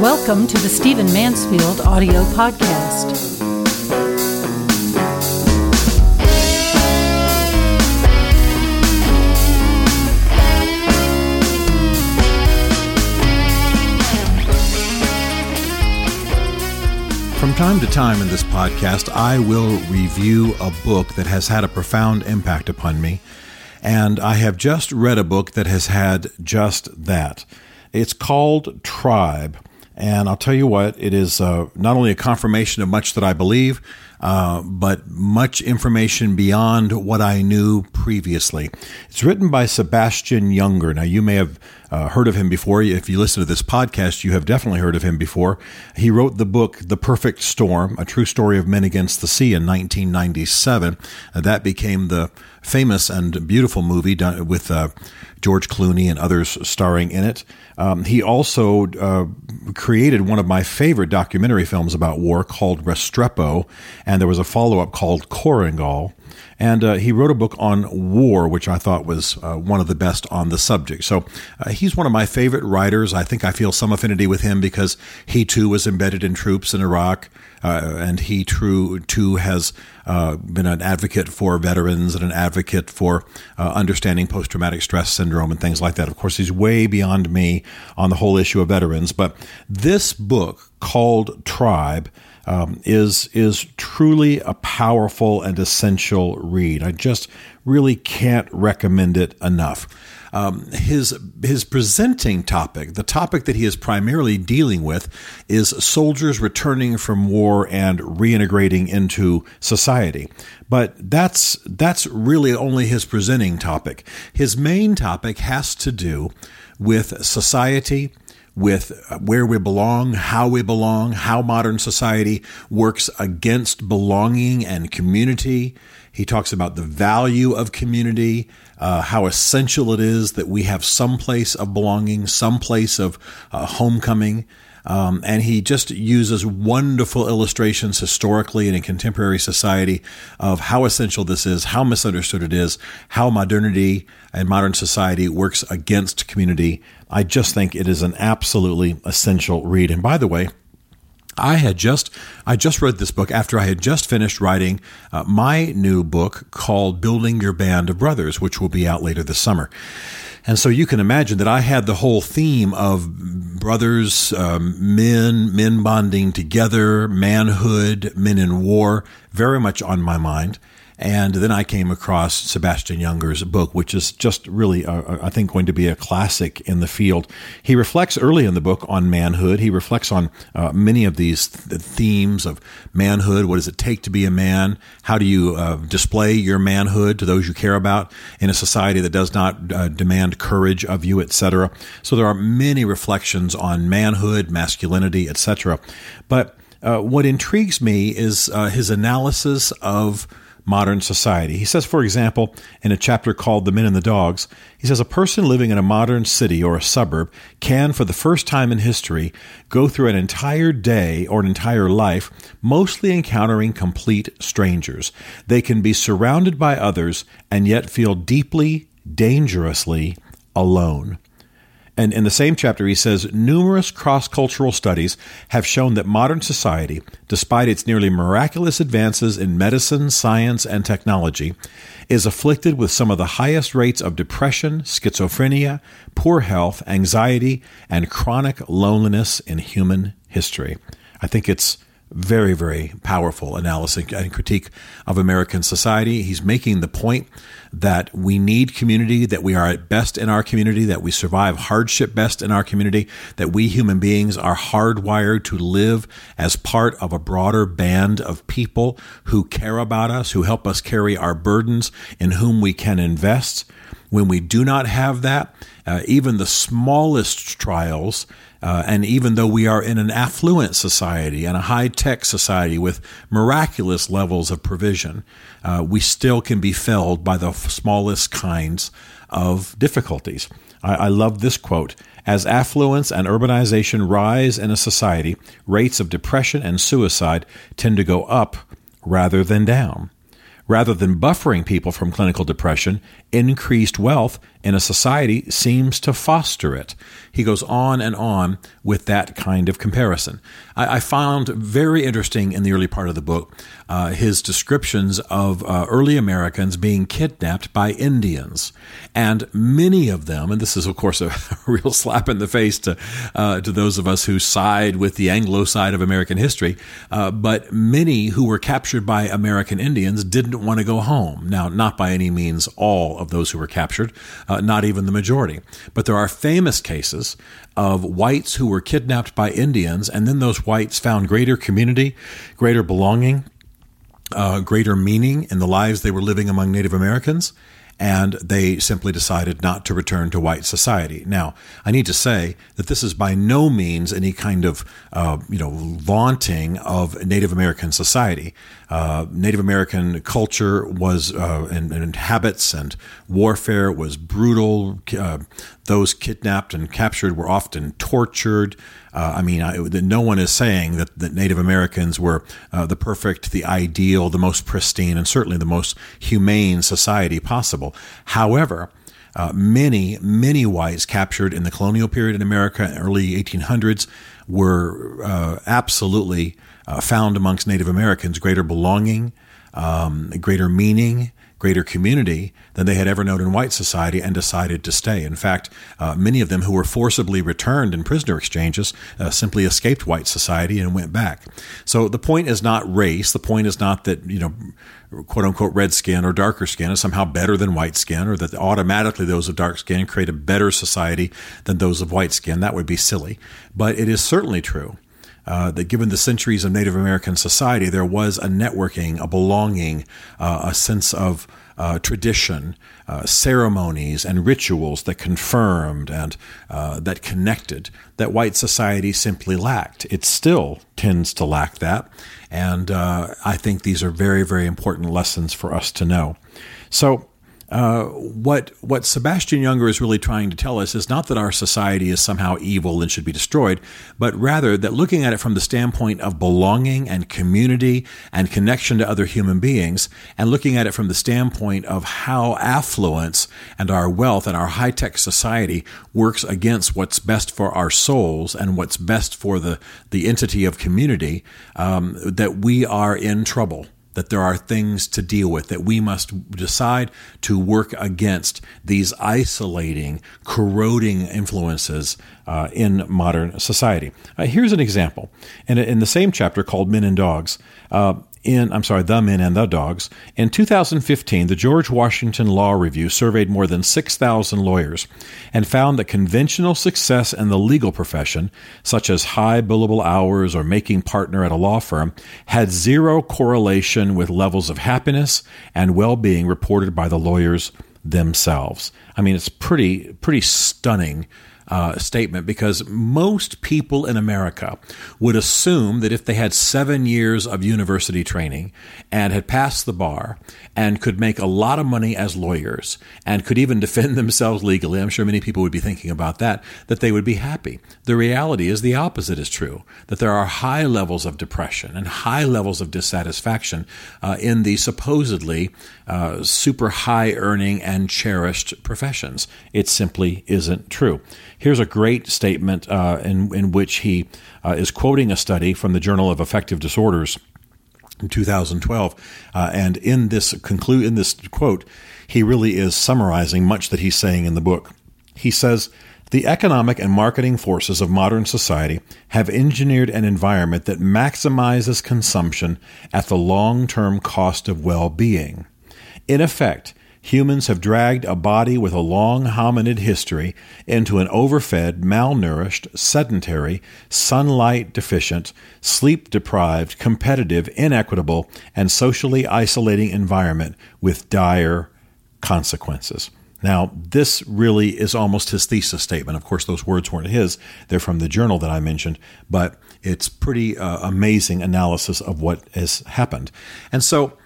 Welcome to the Stephen Mansfield audio podcast. From time to time in this podcast, I will review a book that has had a profound impact upon me. And I have just read a book that has had just that. It's called Tribe and I'll tell you what, it is uh, not only a confirmation of much that I believe, uh, but much information beyond what I knew previously. It's written by Sebastian Junger. Now, you may have uh, heard of him before. If you listen to this podcast, you have definitely heard of him before. He wrote the book The Perfect Storm, a true story of men against the sea in 1997. Uh, that became the famous and beautiful movie done with uh, George Clooney and others starring in it. Um, he also uh, created one of my favorite documentary films about war called Restrepo, and there was a follow up called Korengal. And uh, he wrote a book on war, which I thought was uh, one of the best on the subject. So uh, he's one of my favorite writers. I think I feel some affinity with him because he too was embedded in troops in Iraq. Uh, and he true too has uh, been an advocate for veterans and an advocate for uh, understanding post traumatic stress syndrome and things like that. Of course, he's way beyond me on the whole issue of veterans, but this book called Tribe. Um, is is truly a powerful and essential read. I just really can't recommend it enough um, his his presenting topic, the topic that he is primarily dealing with, is soldiers returning from war and reintegrating into society. But that's that's really only his presenting topic. His main topic has to do with society with where we belong, how we belong, how modern society works against belonging and community. He talks about the value of community, uh, how essential it is that we have some place of belonging, some place of uh, homecoming. Um, and he just uses wonderful illustrations historically and in contemporary society of how essential this is, how misunderstood it is, how modernity and modern society works against community. I just think it is an absolutely essential read. And by the way, I had just I just read this book after I had just finished writing uh, my new book called Building Your Band of Brothers, which will be out later this summer. And so you can imagine that I had the whole theme of brothers, um, men, men bonding together, manhood, men in war, very much on my mind. And then I came across Sebastian Junger's book, which is just really, uh, uh, I think, going to be a classic in the field. He reflects early in the book on manhood. He reflects on uh, many of these th- themes of manhood. What does it take to be a man? How do you uh, display your manhood to those you care about in a society that does not uh, demand courage of you, etc.? So there are many reflections on manhood, masculinity, etc. But uh, what intrigues me is his analysis of modern society. He says, for example, in a chapter called The Men and the Dogs, he says, a person living in a modern city or a suburb can, for the first time in history, go through an entire day or an entire life mostly encountering complete strangers. They can be surrounded by others and yet feel deeply, dangerously alone. And in the same chapter, he says numerous cross cultural studies have shown that modern society, despite its nearly miraculous advances in medicine, science, and technology, is afflicted with some of the highest rates of depression, schizophrenia, poor health, anxiety, and chronic loneliness in human history. I think it's very, very powerful analysis and critique of American society. He's making the point that we need community, that we are at best in our community, that we survive hardship best in our community, that we human beings are hardwired to live as part of a broader band of people who care about us, who help us carry our burdens, in whom we can invest. When we do not have that, uh, even the smallest trials uh, and even though we are in an affluent society and a high tech society with miraculous levels of provision, uh, we still can be felled by the smallest kinds of difficulties. I, I love this quote. As affluence and urbanization rise in a society, rates of depression and suicide tend to go up rather than down. Rather than buffering people from clinical depression, increased wealth in a society seems to foster it. He goes on and on with that kind of comparison. I, I found very interesting in the early part of the book uh, his descriptions of uh, early Americans being kidnapped by Indians, and many of them, and this is of course a real slap in the face to uh, to those of us who side with the Anglo side of American history, uh, but many who were captured by American Indians didn't want to go home. Now, not by any means all of those who were captured, uh, not even the majority, but there are famous cases of whites who were kidnapped by Indians, and then those whites found greater community, greater belonging, uh, greater meaning in the lives they were living among Native Americans, and they simply decided not to return to white society. Now, I need to say that this is by no means any kind of uh, you know vaunting of Native American society. Uh, Native American culture was uh, and, and, habits and warfare was brutal. Those kidnapped and captured were often tortured. Uh, I mean, I, no one is saying that, that Native Americans were uh, the perfect, the ideal, the most pristine, and certainly the most humane society possible. However, uh, many, many whites captured in the colonial period in America, early 1800s, were uh, absolutely uh, found amongst Native Americans greater belonging, um, greater meaning, greater community than they had ever known in white society and decided to stay. In fact, uh, many of them who were forcibly returned in prisoner exchanges uh, simply escaped white society and went back. So the point is not race. The point is not that, you know, quote unquote red skin or darker skin is somehow better than white skin or that automatically those of dark skin create a better society than those of white skin. That would be silly. But it is certainly true uh, that given the centuries of Native American society, there was a networking, a belonging, uh, a sense of uh, tradition, uh, ceremonies, and rituals that confirmed and uh, that connected that white society simply lacked. It still tends to lack that. And uh, I think these are very, very important lessons for us to know. So, uh, what what Sebastian Junger is really trying to tell us is not that our society is somehow evil and should be destroyed, but rather that looking at it from the standpoint of belonging and community and connection to other human beings, and looking at it from the standpoint of how affluence and our wealth and our high tech society works against what's best for our souls and what's best for the the entity of community, um, that we are in trouble that there are things to deal with, that we must decide to work against these isolating, corroding influences uh, in modern society. Uh, here's an example. In, in the same chapter called Men and Dogs, uh, in, I'm sorry, The Men and the Dogs. In 2015, the George Washington Law Review surveyed more than 6,000 lawyers and found that conventional success in the legal profession, such as high billable hours or making partner at a law firm, had zero correlation with levels of happiness and well being reported by the lawyers themselves. I mean, it's pretty, pretty stunning uh, statement because most people in America would assume that if they had seven years of university training and had passed the bar and could make a lot of money as lawyers and could even defend themselves legally, I'm sure many people would be thinking about that, that they would be happy. The reality is the opposite is true, that there are high levels of depression and high levels of dissatisfaction uh, in the supposedly uh, super high earning and cherished professions. It simply isn't true. Here's a great statement uh, in, in which he uh, is quoting a study from the Journal of Affective Disorders in 2012. Uh, and in this conclude in this quote, he really is summarizing much that he's saying in the book. He says, the economic and marketing forces of modern society have engineered an environment that maximizes consumption at the long term cost of well being. In effect, humans have dragged a body with a long hominid history into an overfed, malnourished, sedentary, sunlight deficient, sleep deprived, competitive, inequitable, and socially isolating environment with dire consequences. Now, this really is almost his thesis statement. Of course, those words weren't his, they're from the journal that I mentioned, but it's pretty uh, amazing analysis of what has happened. And so,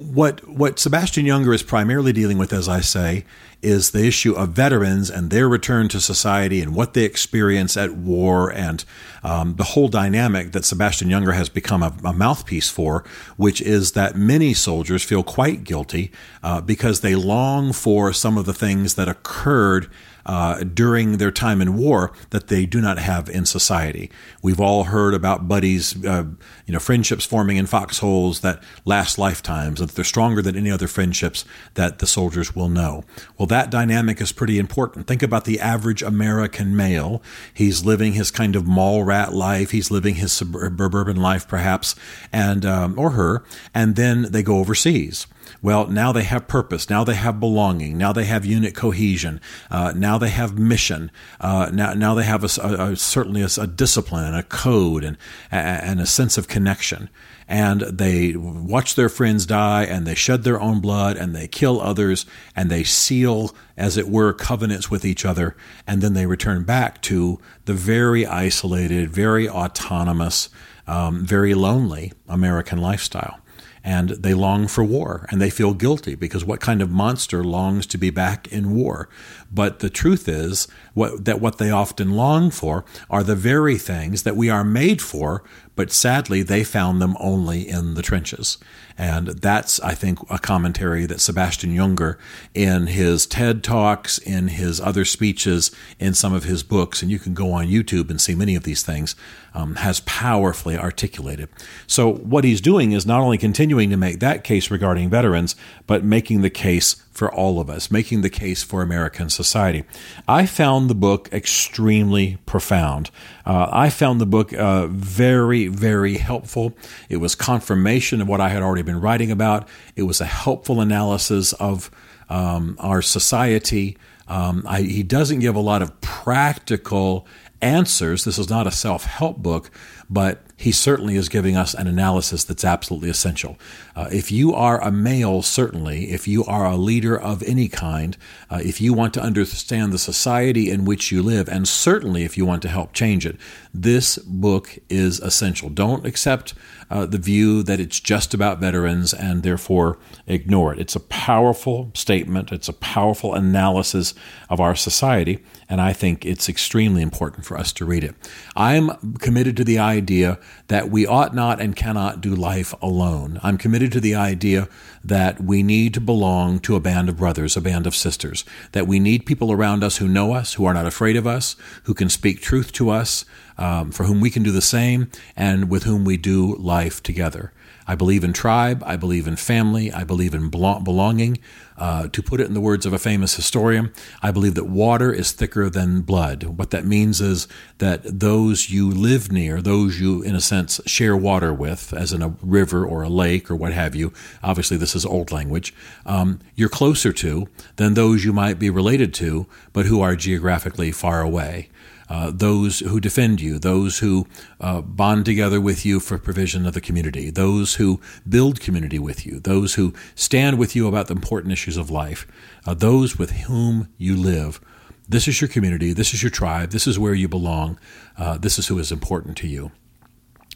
what what Sebastian Junger is primarily dealing with, as I say, is the issue of veterans and their return to society and what they experience at war and um, the whole dynamic that Sebastian Junger has become a, a, mouthpiece for, which is that many soldiers feel quite guilty uh, because they long for some of the things that occurred uh, during their time in war that they do not have in society. We've all heard about buddies, uh, you know, friendships forming in foxholes that last lifetimes, that they're stronger than any other friendships that the soldiers will know. Well, that dynamic is pretty important. Think about the average American male. He's living his kind of mall rat life. He's living his suburban life, perhaps, and um, or her, and then they go overseas. Well, now they have purpose. Now they have belonging. Now they have unit cohesion. Uh, now they have mission. Uh, now, now they have a, a, a certainly a, a, discipline a code and, and a sense of connection. And they watch their friends die and they shed their own blood and they kill others and they seal, as it were, covenants with each other. And then they return back to the very isolated, very autonomous, um, very lonely American lifestyle and they long for war and they feel guilty because what kind of monster longs to be back in war? But the truth is what, that what they often long for are the very things that we are made for, but sadly they found them only in the trenches. And that's, I think, a commentary that Sebastian Junger, in his TED Talks, in his other speeches, in some of his books, and you can go on YouTube and see many of these things, um, has powerfully articulated. So, what he's doing is not only continuing to make that case regarding veterans, but making the case for all of us, making the case for American society. I found the book extremely profound. Uh, I found the book uh, very, very helpful. It was confirmation of what I had already been writing about. It was a helpful analysis of um, our society. Um, I, he doesn't give a lot of practical answers. This is not a self help book, but he certainly is giving us an analysis that's absolutely essential. Uh, if you are a male, certainly, if you are a leader of any kind, uh, if you want to understand the society in which you live, and certainly if you want to help change it, this book is essential. Don't accept uh, the view that it's just about veterans and therefore ignore it. It's a powerful statement, it's a powerful analysis of our society, and I think it's extremely important for us to read it. I'm committed to the idea that we ought not and cannot do life alone. I'm committed to the idea that we need to belong to a band of brothers, a band of sisters, that we need people around us who know us, who are not afraid of us, who can speak truth to us, um, for whom we can do the same, and with whom we do life together. I believe in tribe. I believe in family. I believe in belonging. Uh, to put it in the words of a famous historian, I believe that water is thicker than blood. What that means is that those you live near, those you, in a sense, share water with, as in a river or a lake or what have you, obviously this is old language, um, you're closer to than those you might be related to, but who are geographically far away uh, those who defend you, those who uh, bond together with you for provision of the community, those who build community with you, those who stand with you about the important issues of life, uh, those with whom you live. This is your community, this is your tribe, this is where you belong, uh, this is who is important to you.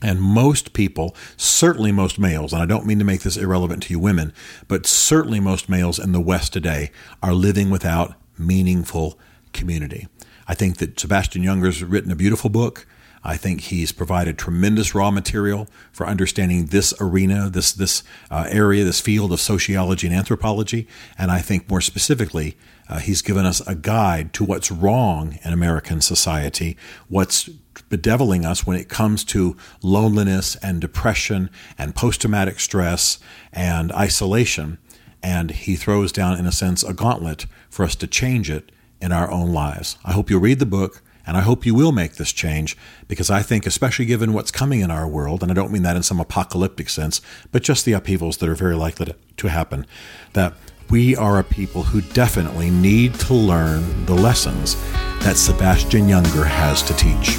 And most people, certainly most males, and I don't mean to make this irrelevant to you women, but certainly most males in the West today are living without meaningful community. I think that Sebastian Junger's written a beautiful book. I think he's provided tremendous raw material for understanding this arena, this this uh, area, this field of sociology and anthropology. And I think more specifically, uh, he's given us a guide to what's wrong in American society, what's bedeviling us when it comes to loneliness and depression and post traumatic stress and isolation. And he throws down, in a sense, a gauntlet for us to change it in our own lives. I hope you'll read the book, and I hope you will make this change because I think, especially given what's coming in our world, and I don't mean that in some apocalyptic sense, but just the upheavals that are very likely to, happen, that we are a people who definitely need to learn the lessons that Sebastian Junger has to teach.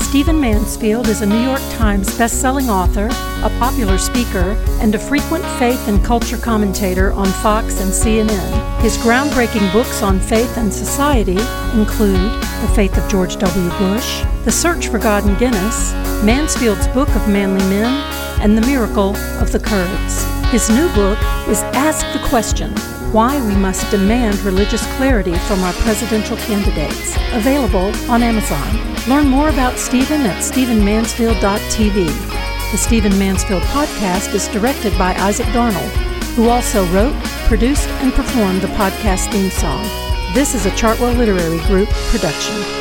Stephen Mansfield is a New York Times best-selling author, a popular speaker, and a frequent faith and culture commentator on Fox and CNN. His groundbreaking books on faith and society include The Faith of George W. Bush, The Search for God in Guinness, Mansfield's Book of Manly Men, and The Miracle of the Kurds. His new book is Ask the Question Why We Must Demand Religious Clarity from Our Presidential Candidates, available on Amazon. Learn more about Stephen at stephenmansfield.tv. The Stephen Mansfield podcast is directed by Isaac Darnold, who also wrote, produced, and performed the podcast theme song. This is a Chartwell Literary Group production.